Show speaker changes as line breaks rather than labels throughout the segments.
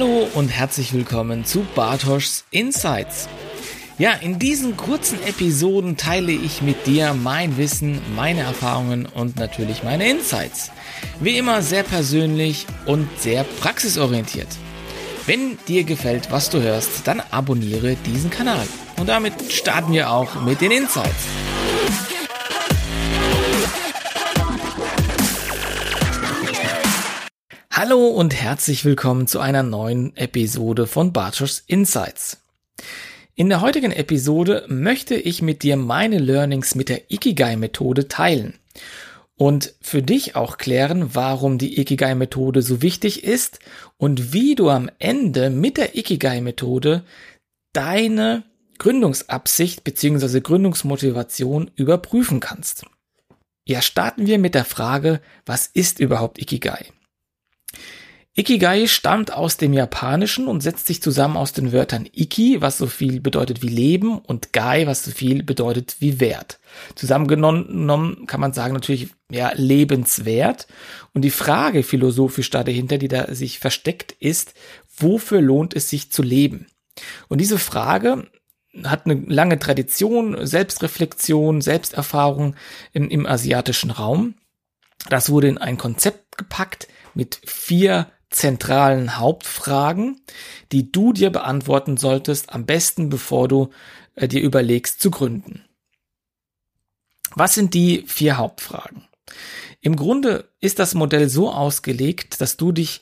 Hallo und herzlich willkommen zu Bartoschs Insights. Ja, in diesen kurzen Episoden teile ich mit dir mein Wissen, meine Erfahrungen und natürlich meine Insights. Wie immer sehr persönlich und sehr praxisorientiert. Wenn dir gefällt, was du hörst, dann abonniere diesen Kanal. Und damit starten wir auch mit den Insights. Hallo und herzlich willkommen zu einer neuen Episode von Bartosch's Insights. In der heutigen Episode möchte ich mit dir meine Learnings mit der Ikigai-Methode teilen und für dich auch klären, warum die Ikigai-Methode so wichtig ist und wie du am Ende mit der Ikigai-Methode deine Gründungsabsicht bzw. Gründungsmotivation überprüfen kannst. Ja, starten wir mit der Frage, was ist überhaupt Ikigai? Ikigai stammt aus dem Japanischen und setzt sich zusammen aus den Wörtern Iki, was so viel bedeutet wie Leben, und Gai, was so viel bedeutet wie Wert. Zusammengenommen kann man sagen natürlich, ja, lebenswert. Und die Frage philosophisch da dahinter, die da sich versteckt, ist, wofür lohnt es sich zu leben? Und diese Frage hat eine lange Tradition, Selbstreflexion, Selbsterfahrung im, im asiatischen Raum. Das wurde in ein Konzept gepackt mit vier zentralen Hauptfragen, die du dir beantworten solltest, am besten bevor du äh, dir überlegst zu gründen. Was sind die vier Hauptfragen? Im Grunde ist das Modell so ausgelegt, dass du dich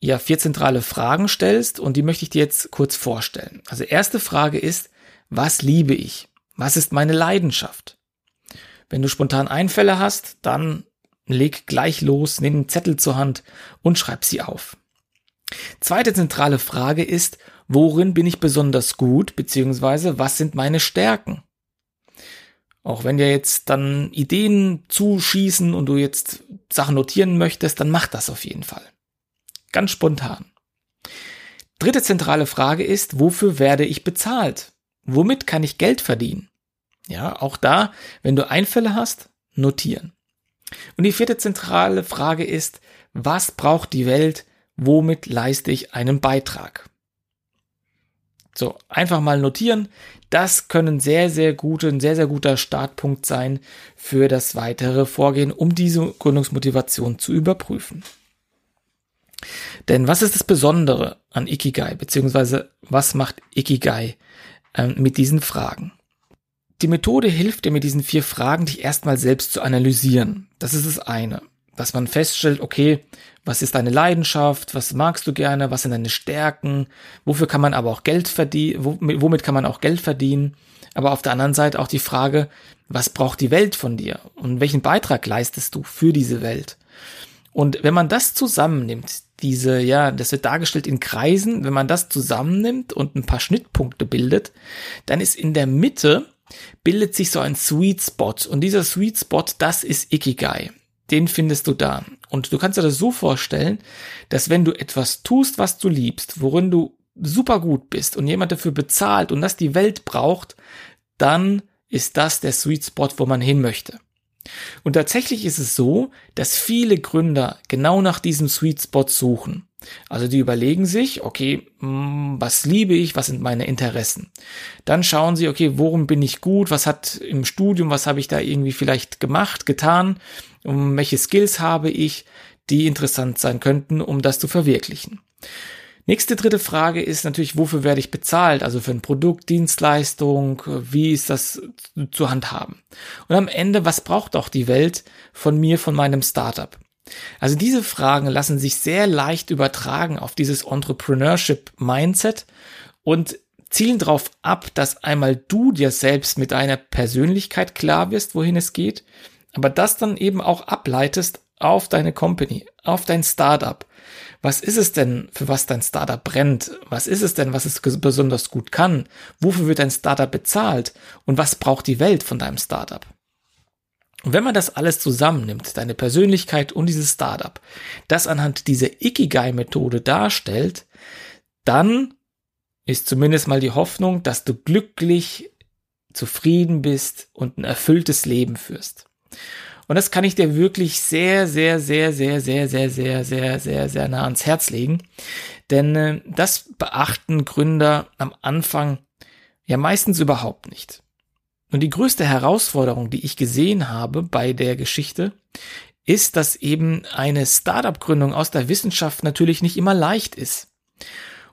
ja vier zentrale Fragen stellst und die möchte ich dir jetzt kurz vorstellen. Also erste Frage ist, was liebe ich? Was ist meine Leidenschaft? Wenn du spontan Einfälle hast, dann leg gleich los, nimm einen Zettel zur Hand und schreib sie auf. Zweite zentrale Frage ist, worin bin ich besonders gut, beziehungsweise was sind meine Stärken? Auch wenn dir jetzt dann Ideen zuschießen und du jetzt Sachen notieren möchtest, dann mach das auf jeden Fall. Ganz spontan. Dritte zentrale Frage ist, wofür werde ich bezahlt? Womit kann ich Geld verdienen? Ja, auch da, wenn du Einfälle hast, notieren. Und die vierte zentrale Frage ist, was braucht die Welt? Womit leiste ich einen Beitrag? So, einfach mal notieren. Das können sehr, sehr gute, ein sehr, sehr guter Startpunkt sein für das weitere Vorgehen, um diese Gründungsmotivation zu überprüfen. Denn was ist das Besondere an Ikigai, beziehungsweise was macht Ikigai äh, mit diesen Fragen? Die Methode hilft dir mit diesen vier Fragen, dich erstmal selbst zu analysieren. Das ist das eine. Dass man feststellt, okay, was ist deine Leidenschaft, was magst du gerne, was sind deine Stärken, wofür kann man aber auch Geld verdienen, womit kann man auch Geld verdienen. Aber auf der anderen Seite auch die Frage, was braucht die Welt von dir und welchen Beitrag leistest du für diese Welt? Und wenn man das zusammennimmt, diese, ja, das wird dargestellt in Kreisen, wenn man das zusammennimmt und ein paar Schnittpunkte bildet, dann ist in der Mitte bildet sich so ein Sweet Spot. Und dieser Sweet Spot, das ist Ikigai. Den findest du da. Und du kannst dir das so vorstellen, dass wenn du etwas tust, was du liebst, worin du super gut bist und jemand dafür bezahlt und das die Welt braucht, dann ist das der Sweet Spot, wo man hin möchte. Und tatsächlich ist es so, dass viele Gründer genau nach diesem Sweet Spot suchen. Also die überlegen sich, okay, hm, was liebe ich, was sind meine Interessen? Dann schauen sie, okay, worum bin ich gut, was hat im Studium, was habe ich da irgendwie vielleicht gemacht, getan, um welche Skills habe ich, die interessant sein könnten, um das zu verwirklichen. Nächste dritte Frage ist natürlich, wofür werde ich bezahlt? Also für ein Produkt, Dienstleistung, wie ist das zu handhaben? Und am Ende, was braucht auch die Welt von mir, von meinem Startup? Also diese Fragen lassen sich sehr leicht übertragen auf dieses Entrepreneurship Mindset und zielen darauf ab, dass einmal du dir selbst mit deiner Persönlichkeit klar wirst, wohin es geht, aber das dann eben auch ableitest auf deine Company, auf dein Startup. Was ist es denn, für was dein Startup brennt? Was ist es denn, was es besonders gut kann? Wofür wird dein Startup bezahlt? Und was braucht die Welt von deinem Startup? Und wenn man das alles zusammennimmt, deine Persönlichkeit und dieses Startup, das anhand dieser Ikigai-Methode darstellt, dann ist zumindest mal die Hoffnung, dass du glücklich, zufrieden bist und ein erfülltes Leben führst. Und das kann ich dir wirklich sehr, sehr, sehr, sehr, sehr, sehr, sehr, sehr, sehr, sehr nah ans Herz legen. Denn äh, das beachten Gründer am Anfang ja meistens überhaupt nicht. Und die größte Herausforderung, die ich gesehen habe bei der Geschichte, ist, dass eben eine Startup-Gründung aus der Wissenschaft natürlich nicht immer leicht ist.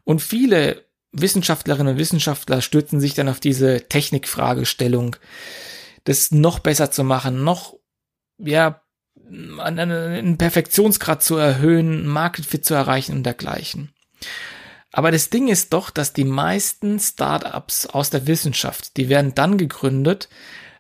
Und viele Wissenschaftlerinnen und Wissenschaftler stürzen sich dann auf diese Technikfragestellung, das noch besser zu machen, noch, ja, einen Perfektionsgrad zu erhöhen, Market Fit zu erreichen und dergleichen. Aber das Ding ist doch, dass die meisten Startups aus der Wissenschaft, die werden dann gegründet,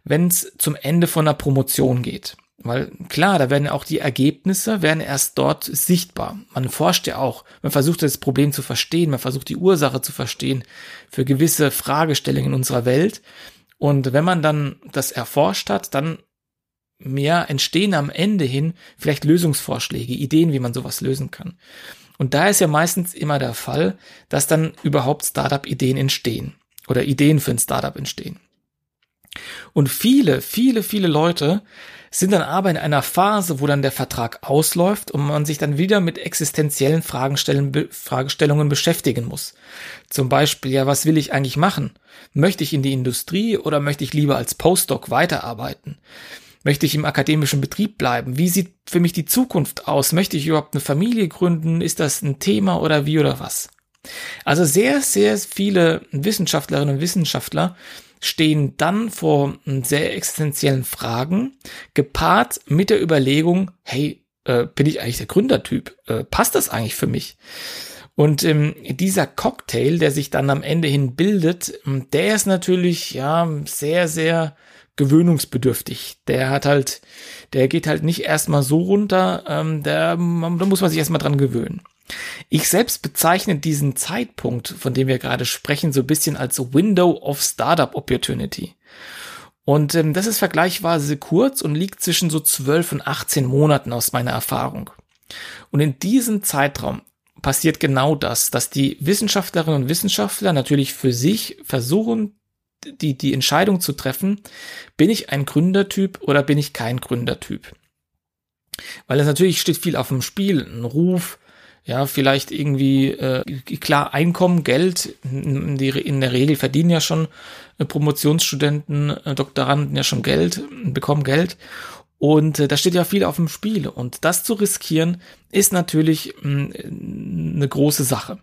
wenn es zum Ende von einer Promotion geht. Weil klar, da werden auch die Ergebnisse werden erst dort sichtbar. Man forscht ja auch, man versucht das Problem zu verstehen, man versucht die Ursache zu verstehen für gewisse Fragestellungen in unserer Welt. Und wenn man dann das erforscht hat, dann mehr entstehen am Ende hin vielleicht Lösungsvorschläge, Ideen, wie man sowas lösen kann. Und da ist ja meistens immer der Fall, dass dann überhaupt Startup-Ideen entstehen oder Ideen für ein Startup entstehen. Und viele, viele, viele Leute sind dann aber in einer Phase, wo dann der Vertrag ausläuft und man sich dann wieder mit existenziellen Fragestellungen beschäftigen muss. Zum Beispiel, ja, was will ich eigentlich machen? Möchte ich in die Industrie oder möchte ich lieber als Postdoc weiterarbeiten? Möchte ich im akademischen Betrieb bleiben? Wie sieht für mich die Zukunft aus? Möchte ich überhaupt eine Familie gründen? Ist das ein Thema oder wie oder was? Also sehr, sehr viele Wissenschaftlerinnen und Wissenschaftler stehen dann vor sehr existenziellen Fragen, gepaart mit der Überlegung, hey, äh, bin ich eigentlich der Gründertyp? Äh, passt das eigentlich für mich? Und ähm, dieser Cocktail, der sich dann am Ende hin bildet, der ist natürlich ja sehr, sehr gewöhnungsbedürftig. Der hat halt, der geht halt nicht erstmal so runter, ähm, der, da muss man sich erstmal dran gewöhnen. Ich selbst bezeichne diesen Zeitpunkt, von dem wir gerade sprechen, so ein bisschen als Window of Startup Opportunity. Und ähm, das ist vergleichsweise kurz und liegt zwischen so 12 und 18 Monaten aus meiner Erfahrung. Und in diesem Zeitraum passiert genau das, dass die Wissenschaftlerinnen und Wissenschaftler natürlich für sich versuchen, die, die Entscheidung zu treffen, bin ich ein Gründertyp oder bin ich kein Gründertyp? Weil es natürlich steht viel auf dem Spiel, ein Ruf, ja, vielleicht irgendwie, äh, klar, Einkommen, Geld, in, in der Regel verdienen ja schon äh, Promotionsstudenten, äh, Doktoranden ja schon Geld, bekommen Geld und äh, da steht ja viel auf dem Spiel. Und das zu riskieren, ist natürlich mh, mm, eine große Sache.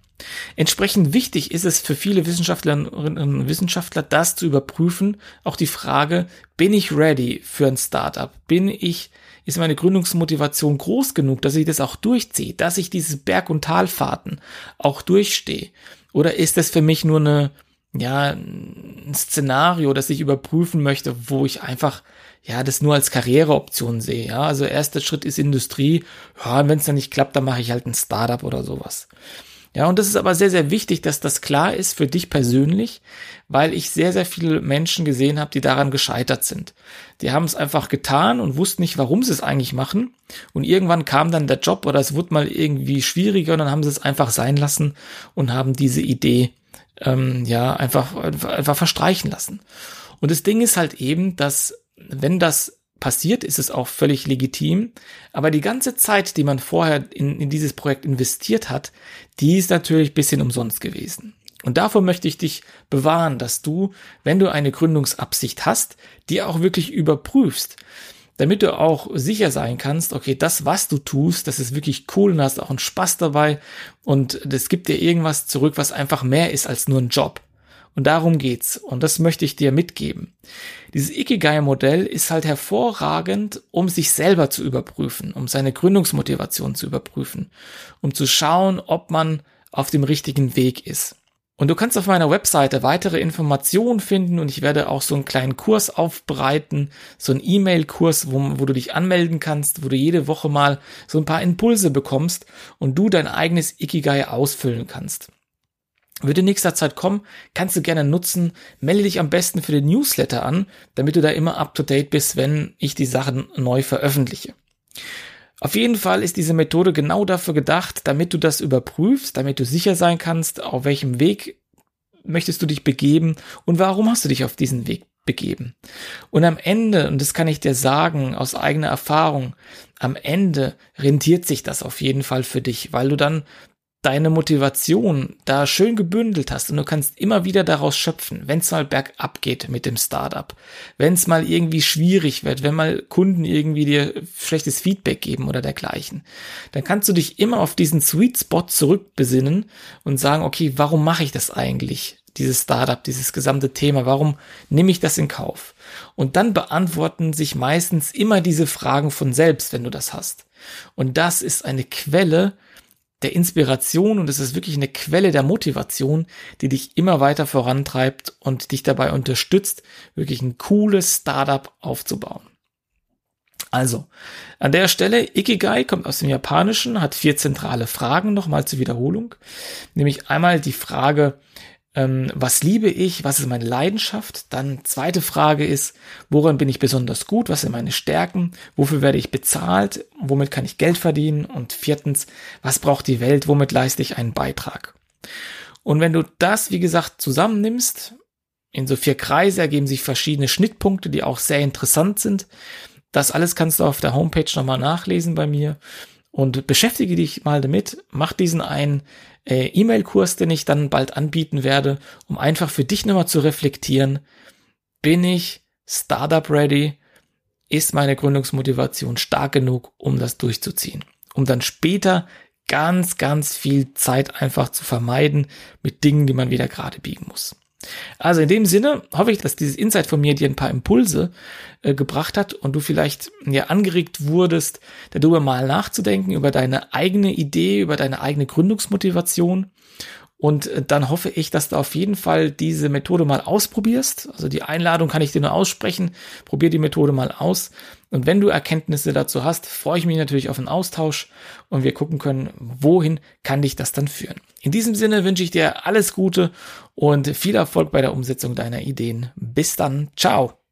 Entsprechend wichtig ist es für viele Wissenschaftlerinnen und Wissenschaftler, das zu überprüfen. Auch die Frage, bin ich ready für ein Startup? Bin ich, ist meine Gründungsmotivation groß genug, dass ich das auch durchziehe, dass ich diese Berg- und Talfahrten auch durchstehe? Oder ist das für mich nur eine, ja, ein Szenario, das ich überprüfen möchte, wo ich einfach ja, das nur als Karriereoption sehe. Ja, also erster Schritt ist Industrie. Ja, wenn es dann nicht klappt, dann mache ich halt ein Startup oder sowas. Ja, und das ist aber sehr, sehr wichtig, dass das klar ist für dich persönlich, weil ich sehr, sehr viele Menschen gesehen habe, die daran gescheitert sind. Die haben es einfach getan und wussten nicht, warum sie es eigentlich machen. Und irgendwann kam dann der Job oder es wurde mal irgendwie schwieriger und dann haben sie es einfach sein lassen und haben diese Idee ähm, ja einfach, einfach verstreichen lassen. Und das Ding ist halt eben, dass wenn das passiert, ist es auch völlig legitim. Aber die ganze Zeit, die man vorher in, in dieses Projekt investiert hat, die ist natürlich bisschen umsonst gewesen. Und davor möchte ich dich bewahren, dass du, wenn du eine Gründungsabsicht hast, die auch wirklich überprüfst, damit du auch sicher sein kannst, okay, das, was du tust, das ist wirklich cool und hast auch einen Spaß dabei und das gibt dir irgendwas zurück, was einfach mehr ist als nur ein Job. Und darum geht's. Und das möchte ich dir mitgeben. Dieses Ikigai-Modell ist halt hervorragend, um sich selber zu überprüfen, um seine Gründungsmotivation zu überprüfen, um zu schauen, ob man auf dem richtigen Weg ist. Und du kannst auf meiner Webseite weitere Informationen finden und ich werde auch so einen kleinen Kurs aufbereiten, so einen E-Mail-Kurs, wo, wo du dich anmelden kannst, wo du jede Woche mal so ein paar Impulse bekommst und du dein eigenes Ikigai ausfüllen kannst wird in nächster Zeit kommen, kannst du gerne nutzen. Melde dich am besten für den Newsletter an, damit du da immer up to date bist, wenn ich die Sachen neu veröffentliche. Auf jeden Fall ist diese Methode genau dafür gedacht, damit du das überprüfst, damit du sicher sein kannst, auf welchem Weg möchtest du dich begeben und warum hast du dich auf diesen Weg begeben. Und am Ende, und das kann ich dir sagen aus eigener Erfahrung, am Ende rentiert sich das auf jeden Fall für dich, weil du dann deine Motivation da schön gebündelt hast und du kannst immer wieder daraus schöpfen, wenn es mal bergab geht mit dem Startup, wenn es mal irgendwie schwierig wird, wenn mal Kunden irgendwie dir schlechtes Feedback geben oder dergleichen, dann kannst du dich immer auf diesen Sweet Spot zurückbesinnen und sagen, okay, warum mache ich das eigentlich? Dieses Startup, dieses gesamte Thema, warum nehme ich das in Kauf? Und dann beantworten sich meistens immer diese Fragen von selbst, wenn du das hast. Und das ist eine Quelle, der Inspiration und es ist wirklich eine Quelle der Motivation, die dich immer weiter vorantreibt und dich dabei unterstützt, wirklich ein cooles Startup aufzubauen. Also, an der Stelle, Ikigai kommt aus dem Japanischen, hat vier zentrale Fragen, nochmal zur Wiederholung. Nämlich einmal die Frage, ähm, was liebe ich, was ist meine Leidenschaft? Dann zweite Frage ist, woran bin ich besonders gut, was sind meine Stärken, wofür werde ich bezahlt, womit kann ich Geld verdienen? Und viertens, was braucht die Welt, womit leiste ich einen Beitrag? Und wenn du das, wie gesagt, zusammennimmst, in so vier Kreise ergeben sich verschiedene Schnittpunkte, die auch sehr interessant sind. Das alles kannst du auf der Homepage nochmal nachlesen bei mir und beschäftige dich mal damit, mach diesen einen äh, E-Mail-Kurs, den ich dann bald anbieten werde, um einfach für dich nochmal zu reflektieren, bin ich Startup ready? Ist meine Gründungsmotivation stark genug, um das durchzuziehen? Um dann später ganz, ganz viel Zeit einfach zu vermeiden mit Dingen, die man wieder gerade biegen muss. Also in dem Sinne hoffe ich, dass dieses Insight von mir dir ein paar Impulse äh, gebracht hat und du vielleicht ja angeregt wurdest, darüber mal nachzudenken, über deine eigene Idee, über deine eigene Gründungsmotivation. Und äh, dann hoffe ich, dass du auf jeden Fall diese Methode mal ausprobierst. Also die Einladung kann ich dir nur aussprechen. Probier die Methode mal aus. Und wenn du Erkenntnisse dazu hast, freue ich mich natürlich auf einen Austausch und wir gucken können, wohin kann dich das dann führen. In diesem Sinne wünsche ich dir alles Gute und viel Erfolg bei der Umsetzung deiner Ideen. Bis dann. Ciao.